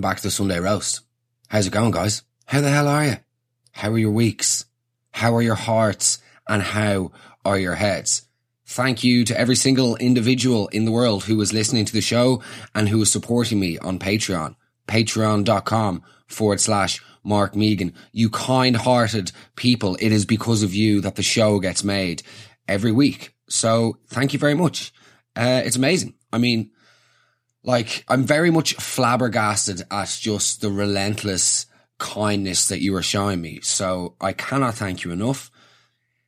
Welcome back to the Sunday Roast. How's it going, guys? How the hell are you? How are your weeks? How are your hearts? And how are your heads? Thank you to every single individual in the world who was listening to the show and who was supporting me on Patreon. Patreon.com forward slash Mark Megan. You kind hearted people. It is because of you that the show gets made every week. So thank you very much. Uh, it's amazing. I mean, like, I'm very much flabbergasted at just the relentless kindness that you are showing me. So I cannot thank you enough.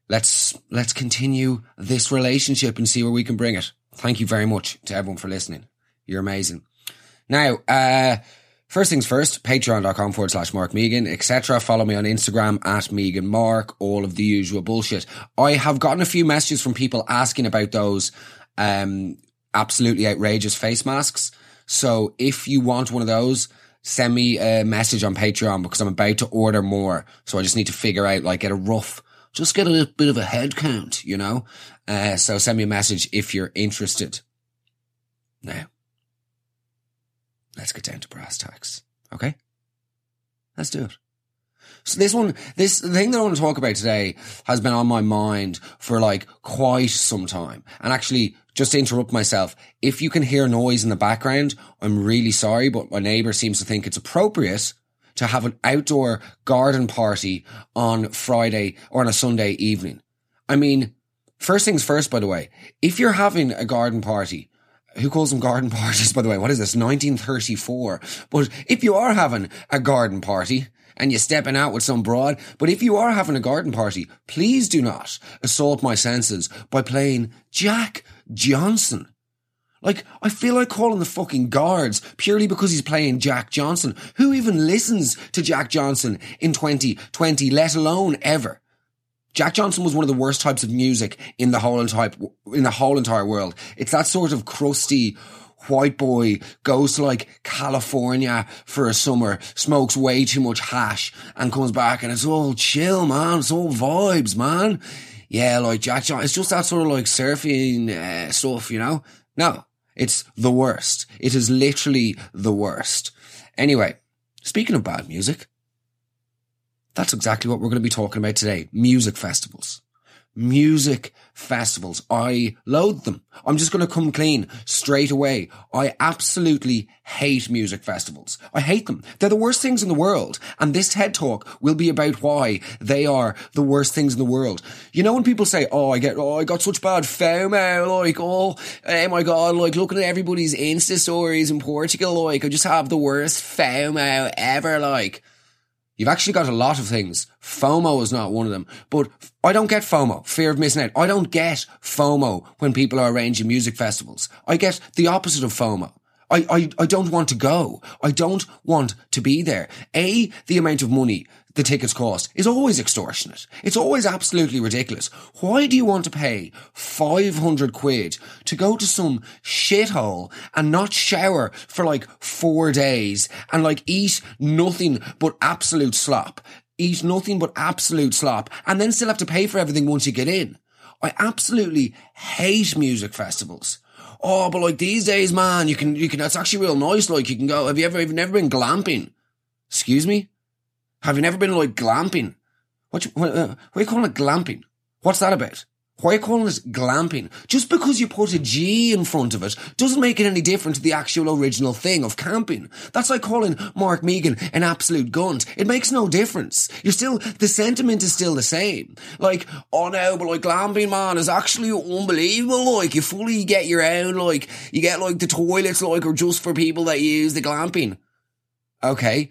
Let's, let's continue this relationship and see where we can bring it. Thank you very much to everyone for listening. You're amazing. Now, uh, First things first, patreon.com forward slash Mark Megan, etc. Follow me on Instagram at Megan Mark, all of the usual bullshit. I have gotten a few messages from people asking about those, um, absolutely outrageous face masks. So if you want one of those, send me a message on Patreon because I'm about to order more. So I just need to figure out, like, get a rough, just get a little bit of a head count, you know? Uh, so send me a message if you're interested. Now, let's get down to brass tacks. Okay? Let's do it. So this one, this thing that I want to talk about today has been on my mind for like quite some time. And actually, just to interrupt myself, if you can hear noise in the background, I'm really sorry, but my neighbor seems to think it's appropriate to have an outdoor garden party on Friday or on a Sunday evening. I mean, first things first, by the way, if you're having a garden party, who calls them garden parties, by the way? What is this? 1934. But if you are having a garden party, and you're stepping out with some broad. But if you are having a garden party, please do not assault my senses by playing Jack Johnson. Like, I feel like calling the fucking guards purely because he's playing Jack Johnson. Who even listens to Jack Johnson in 2020, let alone ever? Jack Johnson was one of the worst types of music in the whole entire, in the whole entire world. It's that sort of crusty, white boy goes to like California for a summer, smokes way too much hash and comes back and it's all chill, man. It's all vibes, man. Yeah, like Jack Johnson. It's just that sort of like surfing uh, stuff, you know? No, it's the worst. It is literally the worst. Anyway, speaking of bad music, that's exactly what we're going to be talking about today. Music festivals music festivals. I loathe them. I'm just going to come clean straight away. I absolutely hate music festivals. I hate them. They're the worst things in the world. And this TED talk will be about why they are the worst things in the world. You know, when people say, Oh, I get, oh, I got such bad FOMO, like, oh, oh my God, like looking at everybody's Insta stories in Portugal, like, I just have the worst FOMO ever, like. You've actually got a lot of things. FOMO is not one of them. But I don't get FOMO, fear of missing out. I don't get FOMO when people are arranging music festivals. I get the opposite of FOMO. I, I, I don't want to go. I don't want to be there. A, the amount of money the tickets cost is always extortionate. It's always absolutely ridiculous. Why do you want to pay 500 quid to go to some shithole and not shower for like four days and like eat nothing but absolute slop? Eat nothing but absolute slop and then still have to pay for everything once you get in. I absolutely hate music festivals. Oh, but like these days, man, you can, you can, that's actually real nice. Like you can go, have you ever, have you never been glamping? Excuse me? Have you never been like glamping? What, you, what, uh, are you calling it glamping? What's that about? Why are you calling it glamping? Just because you put a G in front of it doesn't make it any different to the actual original thing of camping. That's like calling Mark Megan an absolute gunt. It makes no difference. You're still, the sentiment is still the same. Like, oh no, but like glamping man is actually unbelievable. Like, you fully get your own, like, you get like the toilets, like, are just for people that use the glamping. Okay.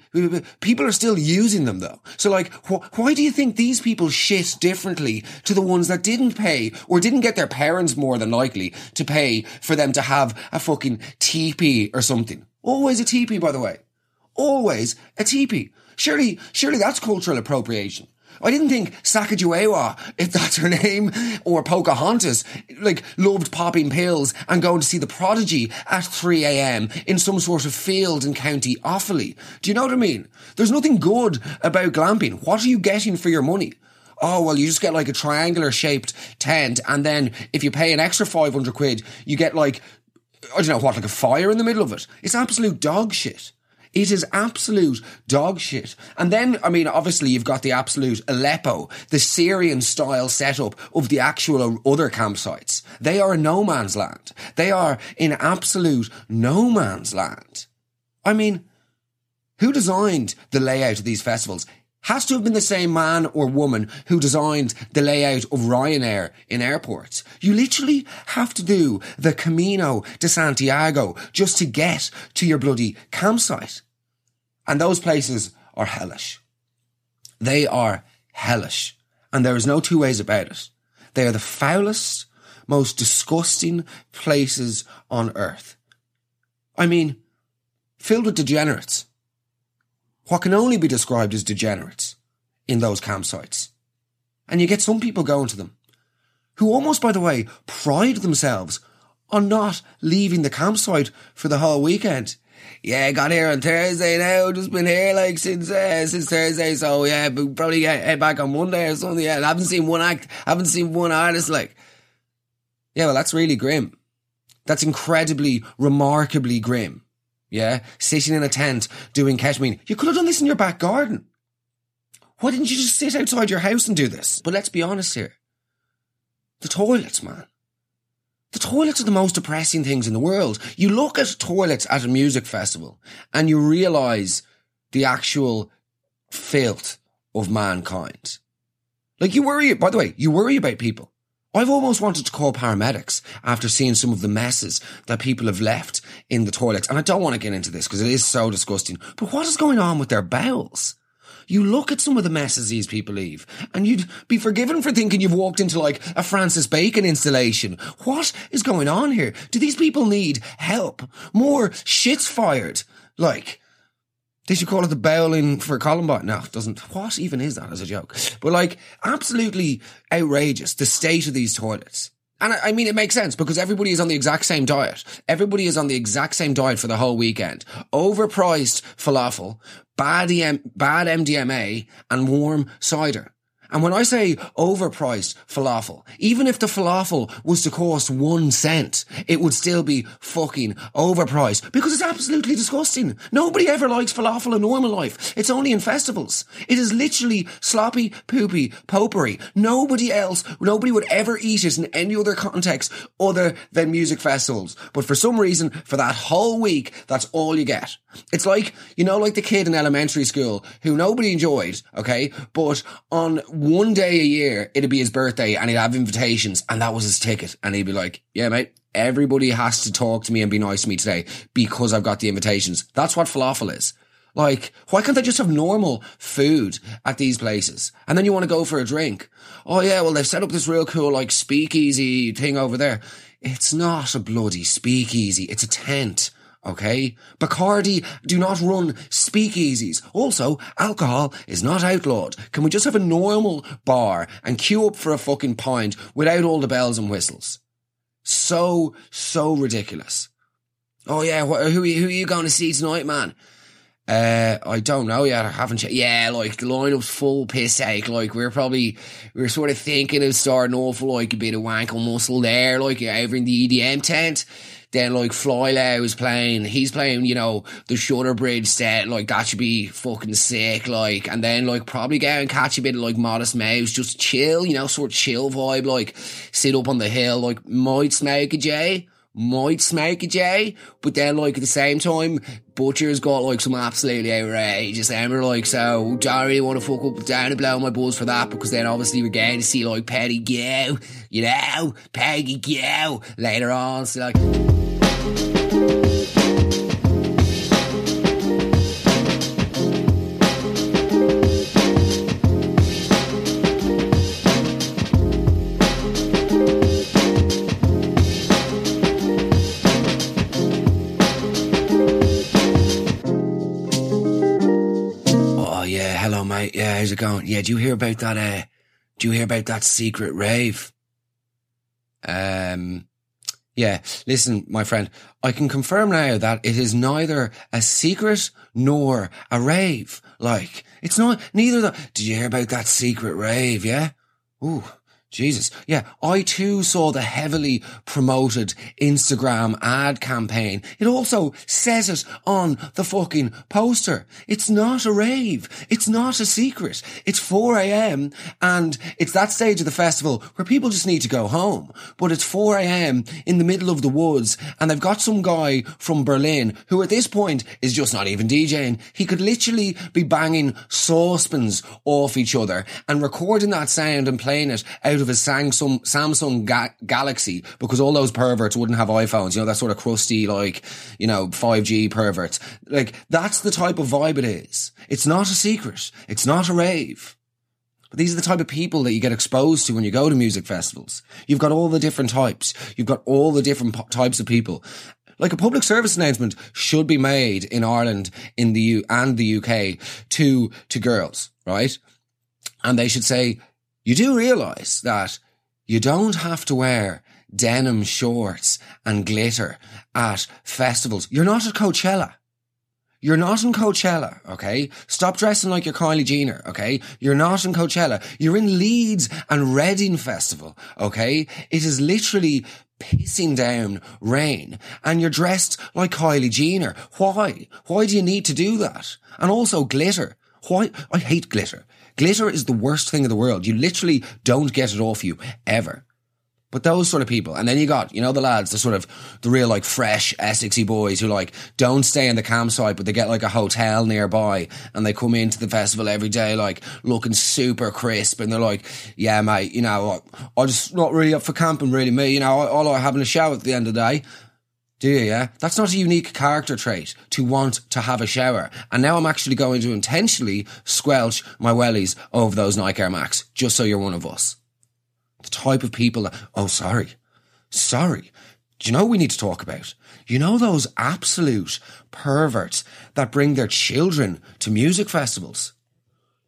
People are still using them though. So like, wh- why do you think these people shit differently to the ones that didn't pay or didn't get their parents more than likely to pay for them to have a fucking teepee or something? Always a teepee, by the way. Always a teepee. Surely, surely that's cultural appropriation. I didn't think Sacagawea, if that's her name, or Pocahontas, like, loved popping pills and going to see the prodigy at 3am in some sort of field in County Offaly. Do you know what I mean? There's nothing good about glamping. What are you getting for your money? oh, well, you just get like a triangular shaped tent. And then if you pay an extra 500 quid, you get like, I don't know what, like a fire in the middle of it. It's absolute dog shit. It is absolute dog shit. And then, I mean, obviously you've got the absolute Aleppo, the Syrian style setup of the actual other campsites. They are no man's land. They are in absolute no man's land. I mean, who designed the layout of these festivals? Has to have been the same man or woman who designed the layout of Ryanair in airports. You literally have to do the Camino de Santiago just to get to your bloody campsite. And those places are hellish. They are hellish. And there is no two ways about it. They are the foulest, most disgusting places on earth. I mean, filled with degenerates what can only be described as degenerates in those campsites. And you get some people going to them who almost, by the way, pride themselves on not leaving the campsite for the whole weekend. Yeah, I got here on Thursday now. Just been here like since uh, since Thursday. So yeah, but probably head back on Monday or something. Yeah, I haven't seen one act. Haven't seen one artist. Like, yeah, well, that's really grim. That's incredibly, remarkably grim. Yeah. Sitting in a tent doing ketamine. You could have done this in your back garden. Why didn't you just sit outside your house and do this? But let's be honest here. The toilets, man. The toilets are the most depressing things in the world. You look at toilets at a music festival and you realize the actual filth of mankind. Like you worry, by the way, you worry about people. I've almost wanted to call paramedics after seeing some of the messes that people have left in the toilets. And I don't want to get into this because it is so disgusting. But what is going on with their bowels? You look at some of the messes these people leave and you'd be forgiven for thinking you've walked into like a Francis Bacon installation. What is going on here? Do these people need help? More shits fired. Like, they should call it the bowling for Columbine. No, it doesn't. What even is that as a joke? But like, absolutely outrageous. The state of these toilets. And I, mean, it makes sense because everybody is on the exact same diet. Everybody is on the exact same diet for the whole weekend. Overpriced falafel, bad, EM, bad MDMA and warm cider. And when I say overpriced falafel, even if the falafel was to cost one cent, it would still be fucking overpriced because it's absolutely disgusting. Nobody ever likes falafel in normal life. It's only in festivals. It is literally sloppy, poopy, popery. Nobody else, nobody would ever eat it in any other context other than music festivals. But for some reason, for that whole week, that's all you get. It's like, you know, like the kid in elementary school who nobody enjoyed, okay? But on one day a year, it'd be his birthday and he'd have invitations and that was his ticket. And he'd be like, yeah, mate, everybody has to talk to me and be nice to me today because I've got the invitations. That's what falafel is. Like, why can't they just have normal food at these places? And then you want to go for a drink. Oh yeah, well they've set up this real cool like speakeasy thing over there. It's not a bloody speakeasy. It's a tent. Okay? Bacardi do not run speakeasies. Also, alcohol is not outlawed. Can we just have a normal bar and queue up for a fucking pint without all the bells and whistles? So, so ridiculous. Oh yeah, who, who are you going to see tonight, man? Uh, I don't know yet. I haven't checked. Yeah, like the lineup's full piss sake. Like we're probably we're sort of thinking of starting off like a bit of wankle muscle there, like over in the EDM tent. Then like Flylow is playing, he's playing, you know, the Shutter Bridge set, like that should be fucking sick, like, and then like probably go and catch a bit of like Modest Mouse, just chill, you know, sort of chill vibe, like sit up on the hill, like might smoke a J, might smoke a J, but then like at the same time, Butcher's got like some absolutely outrageous Emmer, like, so don't really want to fuck up down and blow my balls for that because then obviously we're going to see like Petty Gow, you know, Peggy Gou later on, so like. Going? Yeah, do you hear about that? Uh, do you hear about that secret rave? Um, yeah, listen, my friend, I can confirm now that it is neither a secret nor a rave. Like, it's not, neither the, did you hear about that secret rave? Yeah? Ooh, Jesus. Yeah. I too saw the heavily promoted Instagram ad campaign. It also says it on the fucking poster. It's not a rave. It's not a secret. It's 4 a.m. and it's that stage of the festival where people just need to go home. But it's 4 a.m. in the middle of the woods and they've got some guy from Berlin who at this point is just not even DJing. He could literally be banging saucepans off each other and recording that sound and playing it out of his Samsung, Samsung Ga- Galaxy because all those perverts wouldn't have iPhones, you know, that sort of crusty, like, you know, 5G perverts. Like, that's the type of vibe it is. It's not a secret. It's not a rave. But these are the type of people that you get exposed to when you go to music festivals. You've got all the different types. You've got all the different po- types of people. Like a public service announcement should be made in Ireland, in the U and the UK to, to girls, right? And they should say, you do realize that you don't have to wear denim shorts and glitter at festivals. You're not at Coachella. You're not in Coachella, okay? Stop dressing like you're Kylie Jenner, okay? You're not in Coachella. You're in Leeds and Reading Festival, okay? It is literally pissing down rain and you're dressed like Kylie Jenner. Why? Why do you need to do that? And also glitter. Why? I hate glitter. Glitter is the worst thing in the world. You literally don't get it off you ever. But those sort of people, and then you got, you know, the lads, the sort of, the real like fresh Essexy boys who like don't stay in the campsite, but they get like a hotel nearby and they come into the festival every day like looking super crisp and they're like, yeah, mate, you know, I, I just not really up for camping really me, you know, all I having a shower at the end of the day. Do you, yeah? That's not a unique character trait to want to have a shower. And now I'm actually going to intentionally squelch my wellies over those Nike Air Max, just so you're one of us. The type of people that, oh, sorry, sorry. Do you know what we need to talk about? You know those absolute perverts that bring their children to music festivals?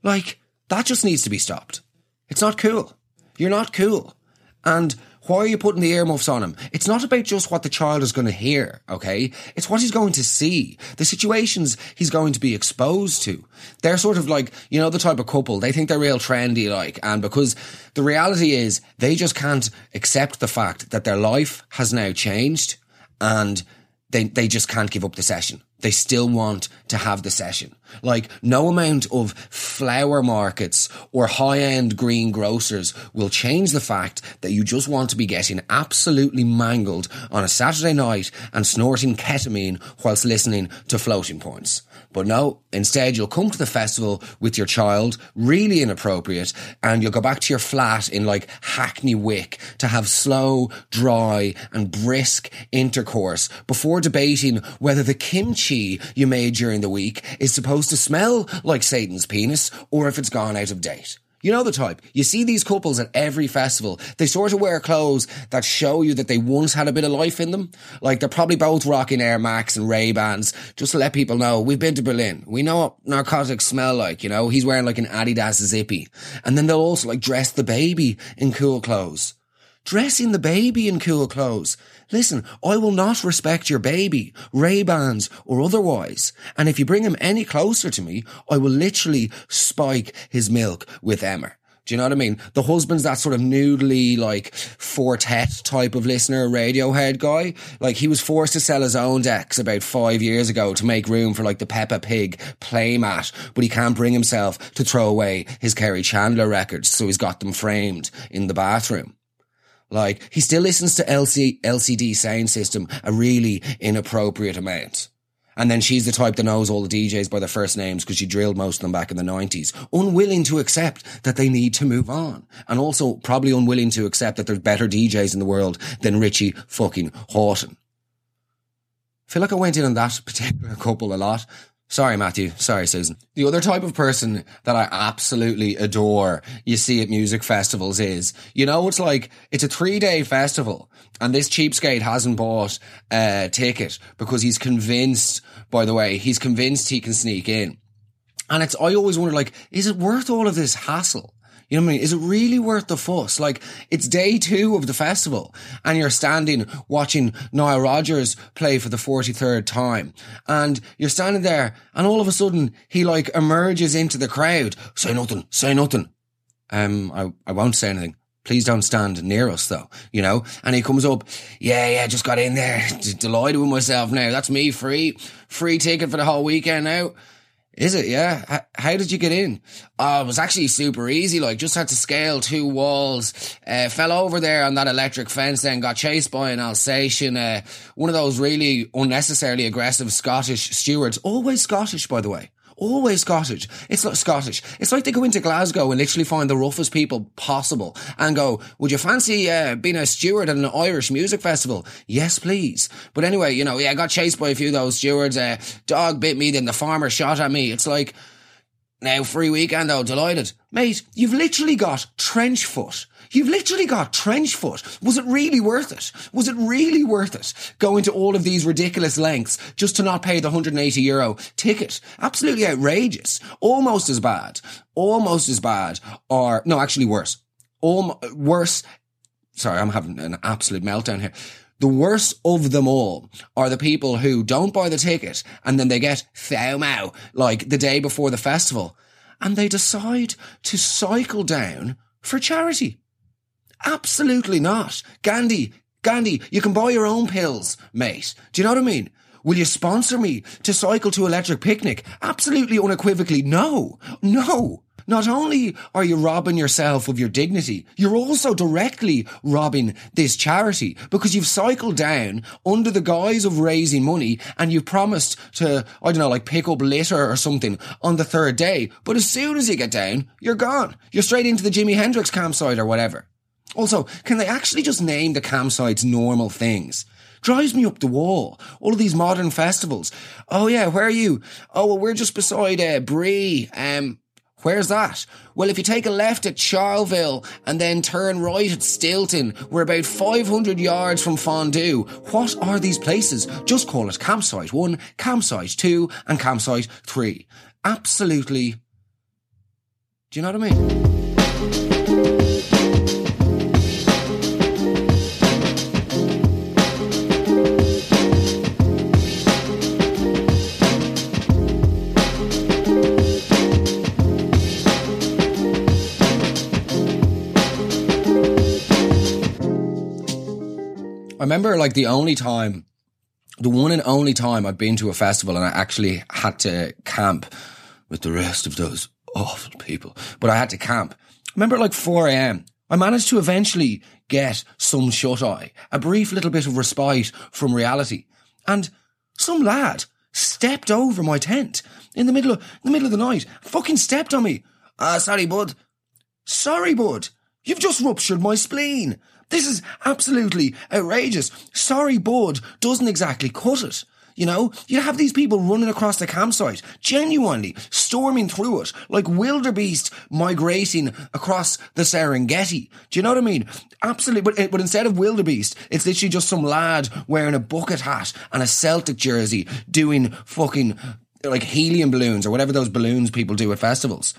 Like, that just needs to be stopped. It's not cool. You're not cool. And why are you putting the earmuffs on him? It's not about just what the child is going to hear, okay? It's what he's going to see, the situations he's going to be exposed to. They're sort of like, you know, the type of couple, they think they're real trendy, like, and because the reality is they just can't accept the fact that their life has now changed and they, they just can't give up the session. They still want to have the session. Like no amount of flower markets or high end green grocers will change the fact that you just want to be getting absolutely mangled on a Saturday night and snorting ketamine whilst listening to floating points. But no, instead you'll come to the festival with your child, really inappropriate, and you'll go back to your flat in like Hackney Wick to have slow, dry and brisk intercourse before debating whether the kimchi you made during the week is supposed to smell like Satan's penis or if it's gone out of date. You know the type. You see these couples at every festival. They sort of wear clothes that show you that they once had a bit of life in them. Like they're probably both rocking Air Max and Ray Bans just to let people know we've been to Berlin. We know what narcotics smell like, you know. He's wearing like an Adidas zippy. And then they'll also like dress the baby in cool clothes. Dressing the baby in cool clothes. Listen, I will not respect your baby, Ray-Bans or otherwise. And if you bring him any closer to me, I will literally spike his milk with Emmer. Do you know what I mean? The husband's that sort of noodly, like, Four Tet type of listener, Radiohead guy. Like, he was forced to sell his own decks about five years ago to make room for, like, the Peppa Pig playmat, but he can't bring himself to throw away his Kerri Chandler records, so he's got them framed in the bathroom. Like, he still listens to LC, LCD Soundsystem a really inappropriate amount. And then she's the type that knows all the DJs by their first names because she drilled most of them back in the 90s. Unwilling to accept that they need to move on. And also probably unwilling to accept that there's better DJs in the world than Richie fucking Hawtin. I feel like I went in on that particular couple a lot. Sorry, Matthew. Sorry, Susan. The other type of person that I absolutely adore you see at music festivals is, you know, it's like, it's a three day festival and this cheapskate hasn't bought a ticket because he's convinced, by the way, he's convinced he can sneak in. And it's, I always wonder, like, is it worth all of this hassle? You know what I mean? Is it really worth the fuss? Like, it's day two of the festival and you're standing watching Nile Rodgers play for the 43rd time and you're standing there and all of a sudden he like emerges into the crowd. Say nothing, say nothing. Um, I, I won't say anything. Please don't stand near us though, you know? And he comes up, yeah, yeah, just got in there. Delighted with myself now. That's me free, free ticket for the whole weekend now. Is it? Yeah. How did you get in? Oh, it was actually super easy. Like, just had to scale two walls. Uh, fell over there on that electric fence, then got chased by an Alsatian. Uh, one of those really unnecessarily aggressive Scottish stewards. Always Scottish, by the way. Always Scottish. It's not Scottish. It's like they go into Glasgow and literally find the roughest people possible and go, would you fancy uh, being a steward at an Irish music festival? Yes, please. But anyway, you know, yeah, I got chased by a few of those stewards. Uh, dog bit me, then the farmer shot at me. It's like, now free weekend though, delighted. Mate, you've literally got trench foot You've literally got trench foot. Was it really worth it? Was it really worth it going to all of these ridiculous lengths just to not pay the 180 euro ticket? Absolutely outrageous. Almost as bad. Almost as bad. Or, no, actually worse. Worse. Sorry, I'm having an absolute meltdown here. The worst of them all are the people who don't buy the ticket and then they get FOMO like the day before the festival and they decide to cycle down for charity. Absolutely not. Gandhi, Gandhi, you can buy your own pills, mate. Do you know what I mean? Will you sponsor me to cycle to Electric Picnic? Absolutely unequivocally, no. No. Not only are you robbing yourself of your dignity, you're also directly robbing this charity because you've cycled down under the guise of raising money and you've promised to, I don't know, like pick up litter or something on the third day. But as soon as you get down, you're gone. You're straight into the Jimi Hendrix campsite or whatever. Also, can they actually just name the campsites normal things? Drives me up the wall. All of these modern festivals. Oh yeah, where are you? Oh well, we're just beside uh, Brie. Um, where's that? Well, if you take a left at Charleville and then turn right at Stilton, we're about 500 yards from Fondue. What are these places? Just call it campsite one, campsite two, and campsite three. Absolutely. Do you know what I mean? I remember like the only time, the one and only time I'd been to a festival and I actually had to camp with the rest of those awful people, but I had to camp. I remember like 4 a.m. I managed to eventually get some shut eye, a brief little bit of respite from reality. And some lad stepped over my tent in the middle of, the middle of the night, fucking stepped on me. Ah, uh, sorry, bud. Sorry, bud. You've just ruptured my spleen. This is absolutely outrageous. Sorry, board doesn't exactly cut it. You know, you have these people running across the campsite, genuinely storming through it, like wildebeest migrating across the Serengeti. Do you know what I mean? Absolutely. But, eh, but instead of wildebeest, it's literally just some lad wearing a bucket hat and a Celtic jersey doing fucking like helium balloons or whatever those balloons people do at festivals.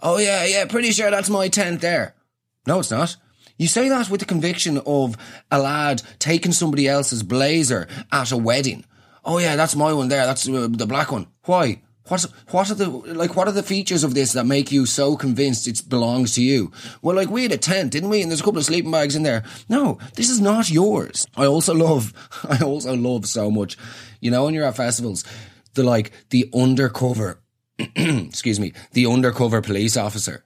Oh yeah, yeah, pretty sure that's my tent there. No, it's not. You say that with the conviction of a lad taking somebody else's blazer at a wedding. Oh yeah, that's my one there. That's uh, the black one. Why? What's, what are the, like, what are the features of this that make you so convinced it belongs to you? Well, like, we had a tent, didn't we? And there's a couple of sleeping bags in there. No, this is not yours. I also love, I also love so much, you know, when you're at festivals, the, like, the undercover, excuse me, the undercover police officer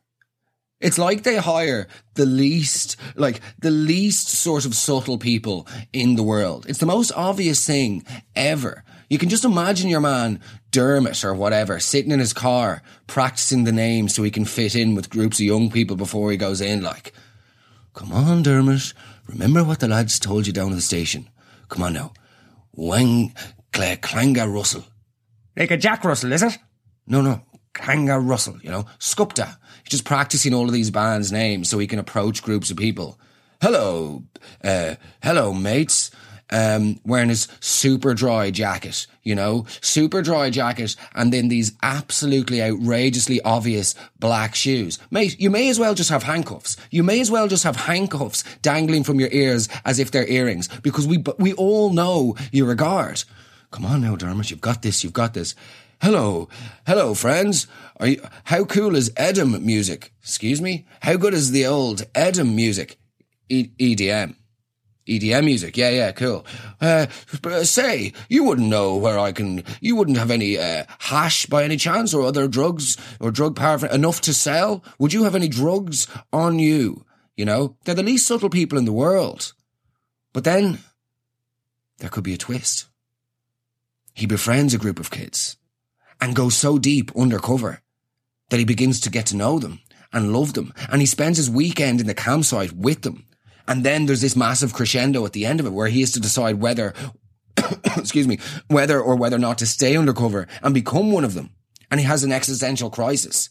it's like they hire the least, like the least sort of subtle people in the world. It's the most obvious thing ever. You can just imagine your man, Dermot or whatever, sitting in his car, practicing the name so he can fit in with groups of young people before he goes in, like, come on, Dermot, remember what the lads told you down at the station. Come on now. Wang, Clanger Russell. Like a Jack Russell, is it? No, no. Kanga Russell, you know, Skupta. He's just practicing all of these bands' names so he can approach groups of people. Hello, uh, hello, mates. Um, wearing his super dry jacket, you know, super dry jacket, and then these absolutely outrageously obvious black shoes. Mate, you may as well just have handcuffs. You may as well just have handcuffs dangling from your ears as if they're earrings, because we we all know your regard. Come on now, Dermot, you've got this, you've got this. Hello, hello, friends. Are you, how cool is Edam music? Excuse me? How good is the old Edam music? E- EDM. EDM music. Yeah, yeah, cool. Uh, say, you wouldn't know where I can, you wouldn't have any, uh, hash by any chance or other drugs or drug paraphernalia enough to sell? Would you have any drugs on you? You know, they're the least subtle people in the world. But then there could be a twist. He befriends a group of kids and goes so deep undercover that he begins to get to know them and love them. And he spends his weekend in the campsite with them. And then there's this massive crescendo at the end of it where he has to decide whether, excuse me, whether or whether not to stay undercover and become one of them. And he has an existential crisis.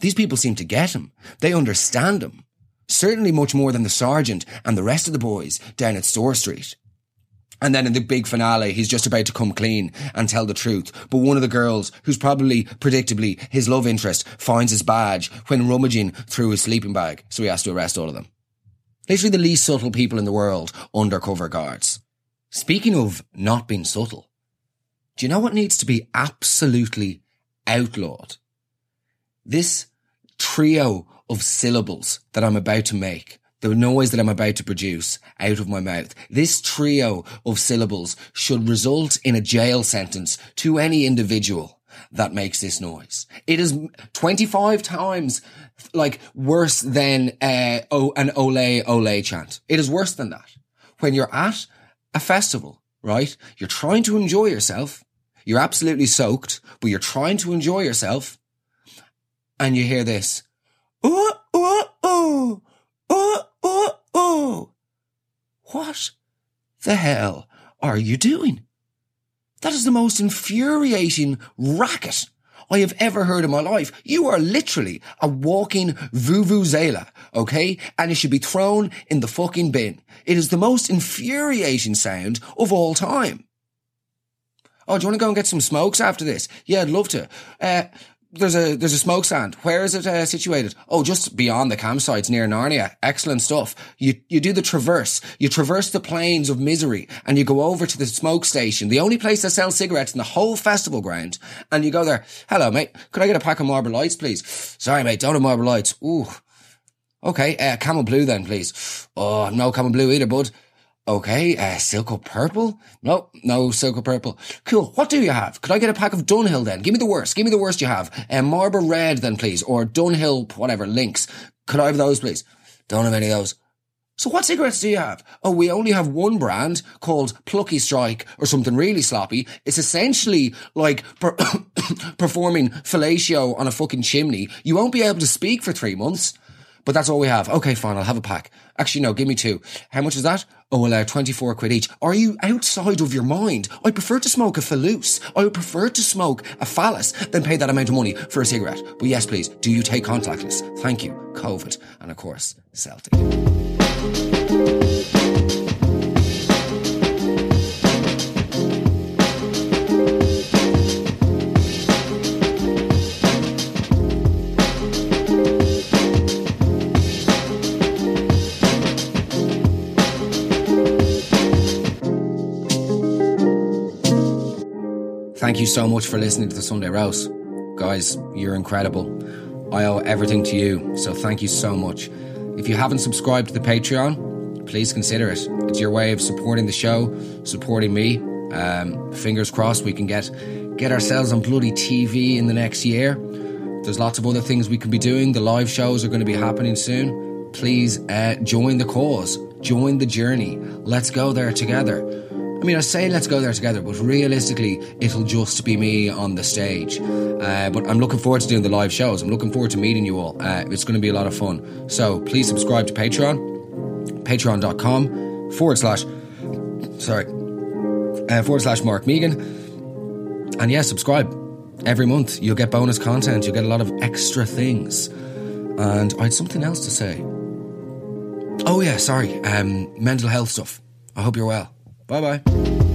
These people seem to get him. They understand him. Certainly much more than the sergeant and the rest of the boys down at Store Street. And then in the big finale, he's just about to come clean and tell the truth. But one of the girls, who's probably, predictably, his love interest, finds his badge when rummaging through his sleeping bag. So he has to arrest all of them. Literally the least subtle people in the world, undercover guards. Speaking of not being subtle, do you know what needs to be absolutely outlawed? This trio of syllables that I'm about to make the noise that I'm about to produce out of my mouth. This trio of syllables should result in a jail sentence to any individual that makes this noise. It is 25 times like worse than uh, oh, an ole ole chant. It is worse than that. When you're at a festival, right? You're trying to enjoy yourself. You're absolutely soaked, but you're trying to enjoy yourself. And you hear this. Ooh, ooh, ooh. Oh, What the hell are you doing? That is the most infuriating racket I have ever heard in my life. You are literally a walking vuvuzela, okay? And it should be thrown in the fucking bin. It is the most infuriating sound of all time. Oh, do you want to go and get some smokes after this? Yeah, I'd love to. Uh, there's a there's a smoke stand. Where is it uh, situated? Oh, just beyond the campsites near Narnia. Excellent stuff. You you do the traverse. You traverse the plains of misery, and you go over to the smoke station, the only place that sells cigarettes in the whole festival ground. And you go there. Hello, mate. Could I get a pack of Marlboro Lights, please? Sorry, mate. Don't have Marlboro Lights. Ooh. Okay, uh, Camel Blue then, please. Oh, no Camel Blue either, bud. Okay, uh, Purple? No, no Silk Cut Purple. Cool. What do you have? Could I get a pack of Dunhill then? Give me the worst. Give me the worst you have. Uh, Marlboro Red then, please. Or Dunhill, whatever, Links. Could I have those, please? Don't have any of those. So what cigarettes do you have? Oh, we only have one brand called Plucky Strike or something really sloppy. It's essentially like per- performing fellatio on a fucking chimney. You won't be able to speak for three months. But that's all we have. Okay, fine. I'll have a pack. Actually, no, give me two. How much is that? Oh, well, uh, 24 quid each. Are you outside of your mind? I prefer to smoke a phallus. I would prefer to smoke a phallus than pay that amount of money for a cigarette. But yes, please, do you take contactless? Thank you. COVID. And of course, Celtic. Thank you so much for listening to the Sunday Roast. Guys, you're incredible. I owe everything to you, so thank you so much. If you haven't subscribed to the Patreon, please consider it. It's your way of supporting the show, supporting me. Um, fingers crossed we can get get ourselves on bloody TV in the next year. There's lots of other things we can be doing. The live shows are going to be happening soon. Please uh, join the cause, join the journey. Let's go there together. I mean, I say let's go there together, but realistically, it'll just be me on the stage. Uh, but I'm looking forward to doing the live shows. I'm looking forward to meeting you all. Uh, it's going to be a lot of fun. So please subscribe to Patreon, patreon.com forward slash, sorry, uh, forward slash Mark Megan. And yeah, subscribe. Every month you'll get bonus content, you'll get a lot of extra things. And I had something else to say. Oh, yeah, sorry. Um, mental health stuff. I hope you're well. Bye bye.